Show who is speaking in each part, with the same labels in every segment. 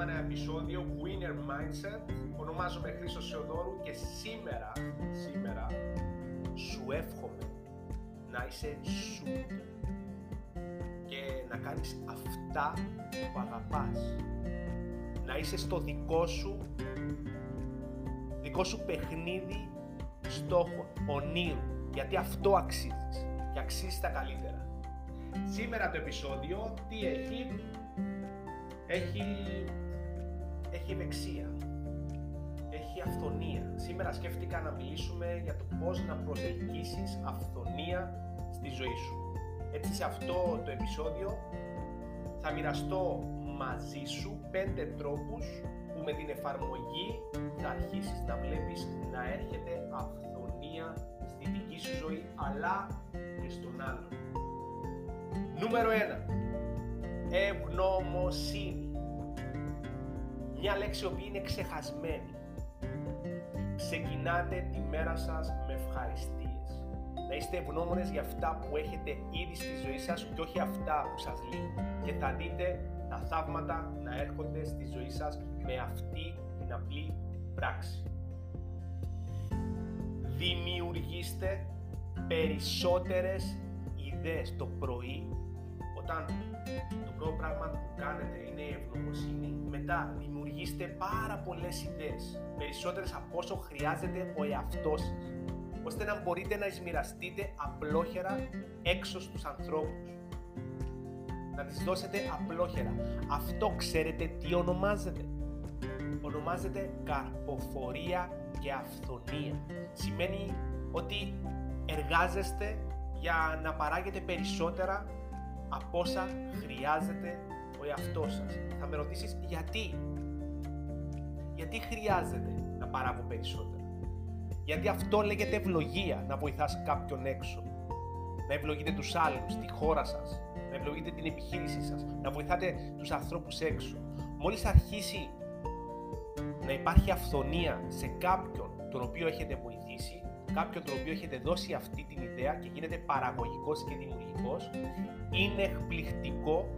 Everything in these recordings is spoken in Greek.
Speaker 1: ακόμα ένα επεισόδιο Winner Mindset. Ονομάζομαι Χρήστος Σεοδόρου και σήμερα, σήμερα σου εύχομαι να είσαι σου και να κάνεις αυτά που αγαπάς. Να είσαι στο δικό σου, δικό σου παιχνίδι στόχο, ονείρου, γιατί αυτό αξίζεις και αξίζεις τα καλύτερα. Σήμερα το επεισόδιο τι έχει, έχει, έχει ευεξία, έχει αυθονία. Σήμερα σκέφτηκα να μιλήσουμε για το πώς να προσελκύσεις αυθονία στη ζωή σου. Έτσι σε αυτό το επεισόδιο θα μοιραστώ μαζί σου πέντε τρόπους που με την εφαρμογή θα αρχίσεις να βλέπεις να έρχεται αυθονία στη δική σου ζωή αλλά και στον άλλο. Νούμερο 1. Ευγνωμοσύνη. Μια λέξη που είναι ξεχασμένη. Ξεκινάτε τη μέρα σας με ευχαριστίες. Να είστε ευγνώμονες για αυτά που έχετε ήδη στη ζωή σας και όχι αυτά που σας λείπουν. Και θα δείτε τα θαύματα να έρχονται στη ζωή σας με αυτή την απλή πράξη. Δημιουργήστε περισσότερες ιδέες το πρωί όταν το πρώτο πράγμα που κάνετε είναι η ευγνωμοσύνη, μετά δημιουργήστε πάρα πολλές ιδέες, περισσότερες από όσο χρειάζεται ο εαυτός σας, ώστε να μπορείτε να εισμοιραστείτε απλόχερα έξω στους ανθρώπους. Να τις δώσετε απλόχερα. Αυτό ξέρετε τι ονομάζεται. Ονομάζεται καρποφορία και αυθονία. Σημαίνει ότι εργάζεστε για να παράγετε περισσότερα από όσα χρειάζεται ο εαυτός σας. Θα με ρωτήσεις γιατί; Γιατί χρειάζεται να παράγω περισσότερα. Γιατί αυτό λέγεται ευλογία, να βοηθάς κάποιον έξω; Να ευλογείτε τους άλλους, τη χώρα σας, να ευλογείτε την επιχείρησή σας, να βοηθάτε τους ανθρώπους έξω. Μόλις αρχίσει να υπάρχει αυθονία σε κάποιον τον οποίο έχετε βοηθήσει, κάποιον τον οποίο έχετε δώσει αυτή την ιδέα και γίνετε παραγωγικός και δημιουργικός, είναι εκπληκτικό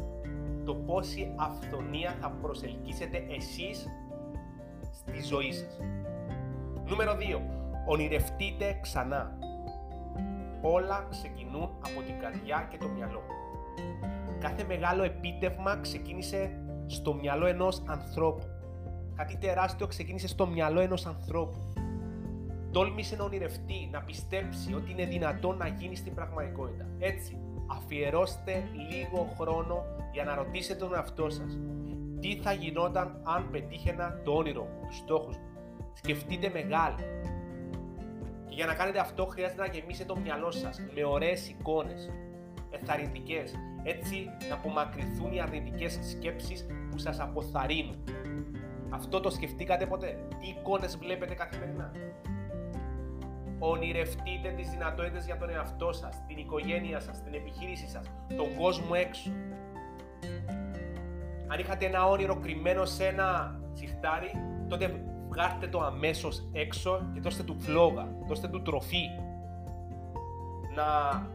Speaker 1: το πόση αυθονία θα προσελκύσετε εσείς στη ζωή σας. Νούμερο 2. Ονειρευτείτε ξανά. Όλα ξεκινούν από την καρδιά και το μυαλό. Κάθε μεγάλο επίτευγμα ξεκίνησε στο μυαλό ενός ανθρώπου. Κάτι τεράστιο ξεκίνησε στο μυαλό ενός ανθρώπου. Τόλμησε να ονειρευτεί, να πιστέψει ότι είναι δυνατόν να γίνει στην πραγματικότητα. Έτσι, αφιερώστε λίγο χρόνο για να ρωτήσετε τον εαυτό σας τι θα γινόταν αν πετύχαινα το όνειρο, τους στόχους μου. Σκεφτείτε μεγάλη. Και για να κάνετε αυτό χρειάζεται να γεμίσετε το μυαλό σας με ωραίες εικόνες, εθαρρυντικές, έτσι να απομακρυνθούν οι αρνητικές σκέψεις που σας αποθαρρύνουν. Αυτό το σκεφτήκατε ποτέ; Τι εικόνες βλέπετε καθημερινά; Ονειρευτείτε τις δυνατότητες για τον εαυτό σας, την οικογένεια σας, την επιχείρησή σας, τον κόσμο έξω. Αν είχατε ένα όνειρο κρυμμένο σε ένα σιχτάρι, τότε βγάρτε το αμέσως έξω και δώστε του φλόγα, δώστε του τροφή. Να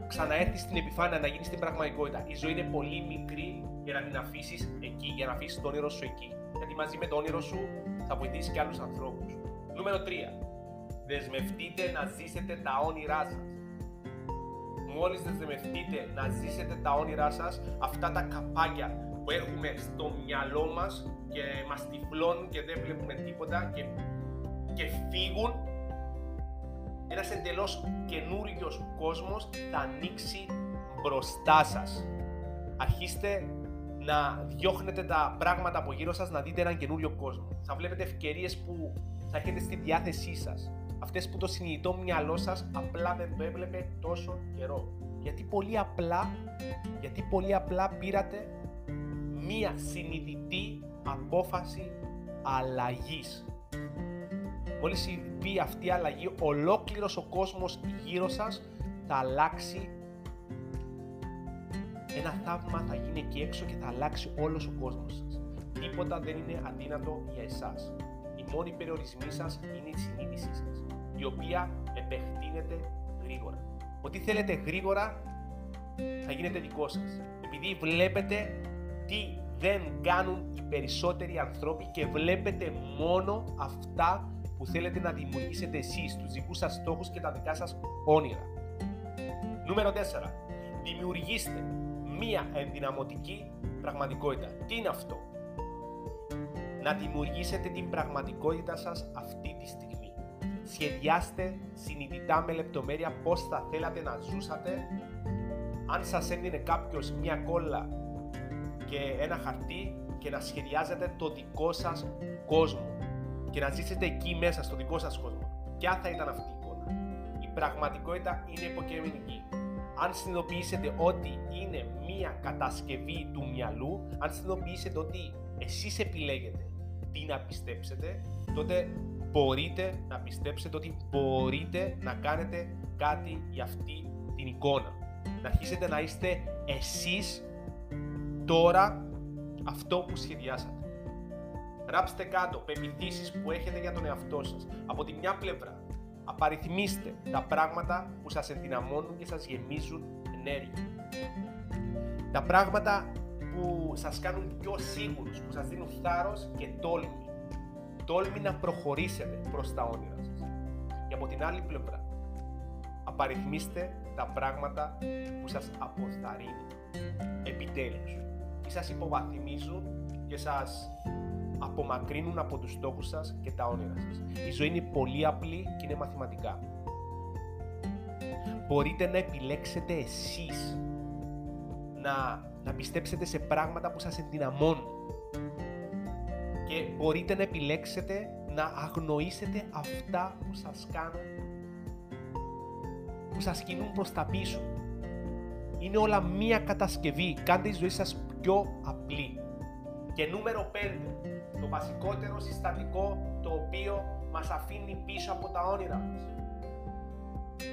Speaker 1: ξαναέρθεις στην επιφάνεια, να γίνεις στην πραγματικότητα. Η ζωή είναι πολύ μικρή για να την αφήσεις εκεί, για να αφήσεις το όνειρο σου εκεί. Γιατί μαζί με το όνειρο σου θα βοηθήσεις και άλλους ανθρώπους. Νούμερο 3. Δεσμευτείτε να ζήσετε τα όνειρά σας. Μόλις δεσμευτείτε να ζήσετε τα όνειρά σας, αυτά τα καπάκια που έχουμε στο μυαλό μας και μας τυφλώνουν και δεν βλέπουμε τίποτα και, και φύγουν, ένας εντελώς καινούριος κόσμος θα ανοίξει μπροστά σας. Αρχίστε να διώχνετε τα πράγματα από γύρω σας, να δείτε έναν καινούριο κόσμο. Θα βλέπετε ευκαιρίες που θα έχετε στη διάθεσή σας αυτές που το συνειδητό μυαλό σας απλά δεν το έβλεπε τόσο καιρό. Γιατί πολύ απλά, γιατί πολύ απλά πήρατε μία συνειδητή απόφαση αλλαγής. Μόλις συμβεί αυτή η αλλαγή, ολόκληρος ο κόσμος γύρω σας θα αλλάξει ένα θαύμα θα γίνει εκεί έξω και θα αλλάξει όλος ο κόσμος σας. Τίποτα δεν είναι αδύνατο για εσάς. Οι μόνοι περιορισμοί σας είναι η συνείδησή σας η οποία επεκτείνεται γρήγορα. Ό,τι θέλετε γρήγορα θα γίνεται δικό σας. Επειδή βλέπετε τι δεν κάνουν οι περισσότεροι άνθρωποι και βλέπετε μόνο αυτά που θέλετε να δημιουργήσετε εσείς, τους δικούς σας στόχους και τα δικά σας όνειρα. Νούμερο 4. Δημιουργήστε μία ενδυναμωτική πραγματικότητα. Τι είναι αυτό; Να δημιουργήσετε την πραγματικότητα σας αυτή τη στιγμή. Σχεδιάστε συνειδητά με λεπτομέρεια πώς θα θέλατε να ζούσατε. Αν σας έδινε κάποιος μια κόλλα και ένα χαρτί και να σχεδιάζετε το δικό σας κόσμο και να ζήσετε εκεί μέσα στο δικό σας κόσμο. Ποια θα ήταν αυτή η εικόνα; Η πραγματικότητα είναι υποκειμενική. Αν συνειδητοποιήσετε ότι είναι μία κατασκευή του μυαλού, αν συνειδητοποιήσετε ότι εσείς επιλέγετε τι να πιστέψετε, τότε μπορείτε να πιστέψετε ότι μπορείτε να κάνετε κάτι για αυτή την εικόνα. Να αρχίσετε να είστε εσείς τώρα αυτό που σχεδιάσατε. Γράψτε κάτω πεπιθήσεις που έχετε για τον εαυτό σας. Από τη μια πλευρά, απαριθμίστε τα πράγματα που σας ενδυναμώνουν και σας γεμίζουν ενέργεια. Τα πράγματα που σας κάνουν πιο σίγουρους, που σας δίνουν θάρρος και τόλμη. Τόλμη να προχωρήσετε προς τα όνειρα σας. Και από την άλλη πλευρά, απαριθμίστε τα πράγματα που σας αποθαρρύνουν. Επιτέλους, ή σας υποβαθμίζουν και σας απομακρύνουν από τους στόχους σας και τα όνειρα σας. Η ζωή είναι πολύ απλή και είναι μαθηματικά. Μπορείτε να επιλέξετε εσείς να, να πιστέψετε σε πράγματα που σας ενδυναμώνουν και μπορείτε να επιλέξετε να αγνοήσετε αυτά που σας κάνουν που σας κινούν προς τα πίσω. Είναι όλα μία κατασκευή. Κάντε η ζωή σας πιο απλή. Και νούμερο 5 το βασικότερο συστατικό το οποίο μας αφήνει πίσω από τα όνειρα μας.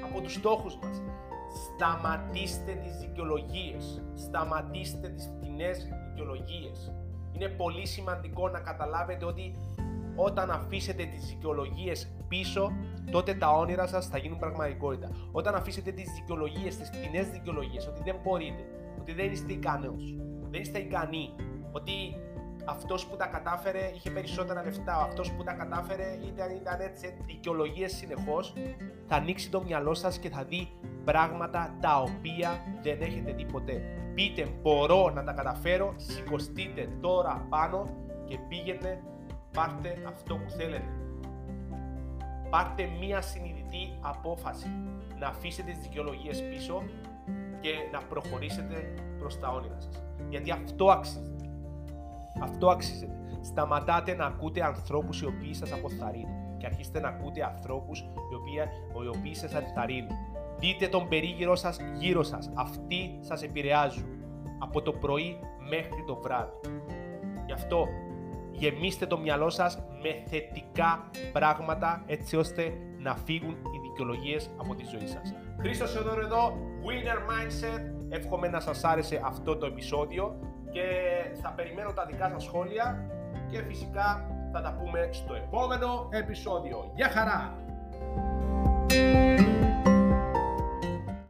Speaker 1: Από τους στόχους μας. Σταματήστε τις δικαιολογίες. Σταματήστε τις φτηνές δικαιολογίες. Είναι πολύ σημαντικό να καταλάβετε ότι όταν αφήσετε τις δικαιολογίες πίσω, τότε τα όνειρα σας θα γίνουν πραγματικότητα. Όταν αφήσετε τις δικαιολογίες, τις φτηνές δικαιολογίες, ότι δεν μπορείτε, ότι δεν είστε ικανός, δεν είστε ικανοί, ότι αυτός που τα κατάφερε είχε περισσότερα λεφτά. Αυτός που τα κατάφερε ήταν, ήταν έτσι δικαιολογίες συνεχώς. Θα ανοίξει το μυαλό σας και θα δει πράγματα τα οποία δεν έχετε δει ποτέ. Πείτε, μπορώ να τα καταφέρω, σηκωστείτε τώρα πάνω και πήγαινε, πάρτε αυτό που θέλετε. Πάρτε μία συνειδητή απόφαση να αφήσετε τις δικαιολογίες πίσω και να προχωρήσετε προς τα όνειρα σας. Γιατί αυτό αξίζει. Αυτό αξίζεται. Σταματάτε να ακούτε ανθρώπους οι οποίοι σας αποθαρρύνουν και αρχίστε να ακούτε ανθρώπους οι οποίοι, οι οποίοι σας ενθαρρύνουν. Δείτε τον περίγυρό σας γύρω σας. Αυτοί σας επηρεάζουν από το πρωί μέχρι το βράδυ. Γι' αυτό γεμίστε το μυαλό σας με θετικά πράγματα έτσι ώστε να φύγουν οι δικαιολογίες από τη ζωή σας. Χρήστος εδώ εδώ, Winner Mindset. Εύχομαι να σας άρεσε αυτό το επεισόδιο και θα περιμένω τα δικά σας σχόλια και φυσικά θα τα πούμε στο επόμενο επεισόδιο. Γεια χαρά!